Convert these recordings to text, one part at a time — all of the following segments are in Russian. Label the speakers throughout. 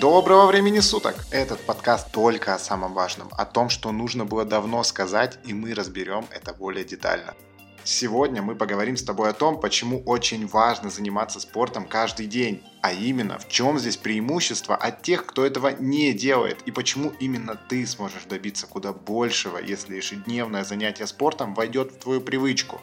Speaker 1: Доброго времени суток! Этот подкаст только о самом важном, о том, что нужно было давно сказать, и мы разберем это более детально. Сегодня мы поговорим с тобой о том, почему очень важно заниматься спортом каждый день, а именно в чем здесь преимущество от тех, кто этого не делает, и почему именно ты сможешь добиться куда большего, если ежедневное занятие спортом войдет в твою привычку.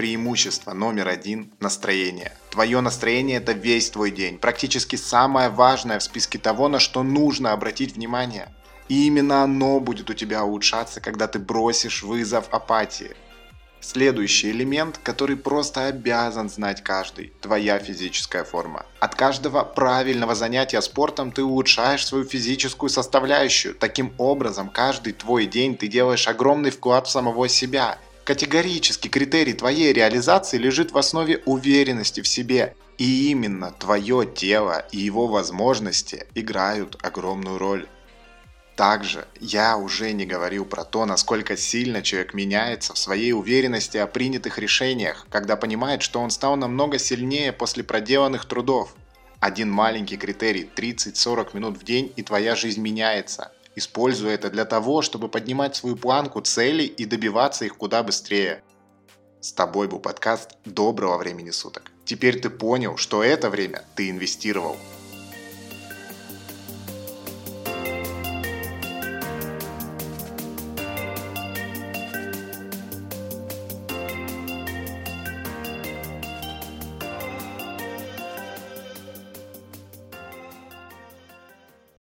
Speaker 1: Преимущество номер один – настроение. Твое настроение – это весь твой день, практически самое важное в списке того, на что нужно обратить внимание. И именно оно будет у тебя улучшаться, когда ты бросишь вызов апатии. Следующий элемент, который просто обязан знать каждый – твоя физическая форма. От каждого правильного занятия спортом ты улучшаешь свою физическую составляющую. Таким образом, каждый твой день ты делаешь огромный вклад в самого себя – Категорически критерий твоей реализации лежит в основе уверенности в себе. И именно твое тело и его возможности играют огромную роль. Также я уже не говорил про то, насколько сильно человек меняется в своей уверенности о принятых решениях, когда понимает, что он стал намного сильнее после проделанных трудов. Один маленький критерий 30-40 минут в день и твоя жизнь меняется – Используя это для того, чтобы поднимать свою планку целей и добиваться их куда быстрее. С тобой был подкаст «Доброго времени суток». Теперь ты понял, что это время ты инвестировал.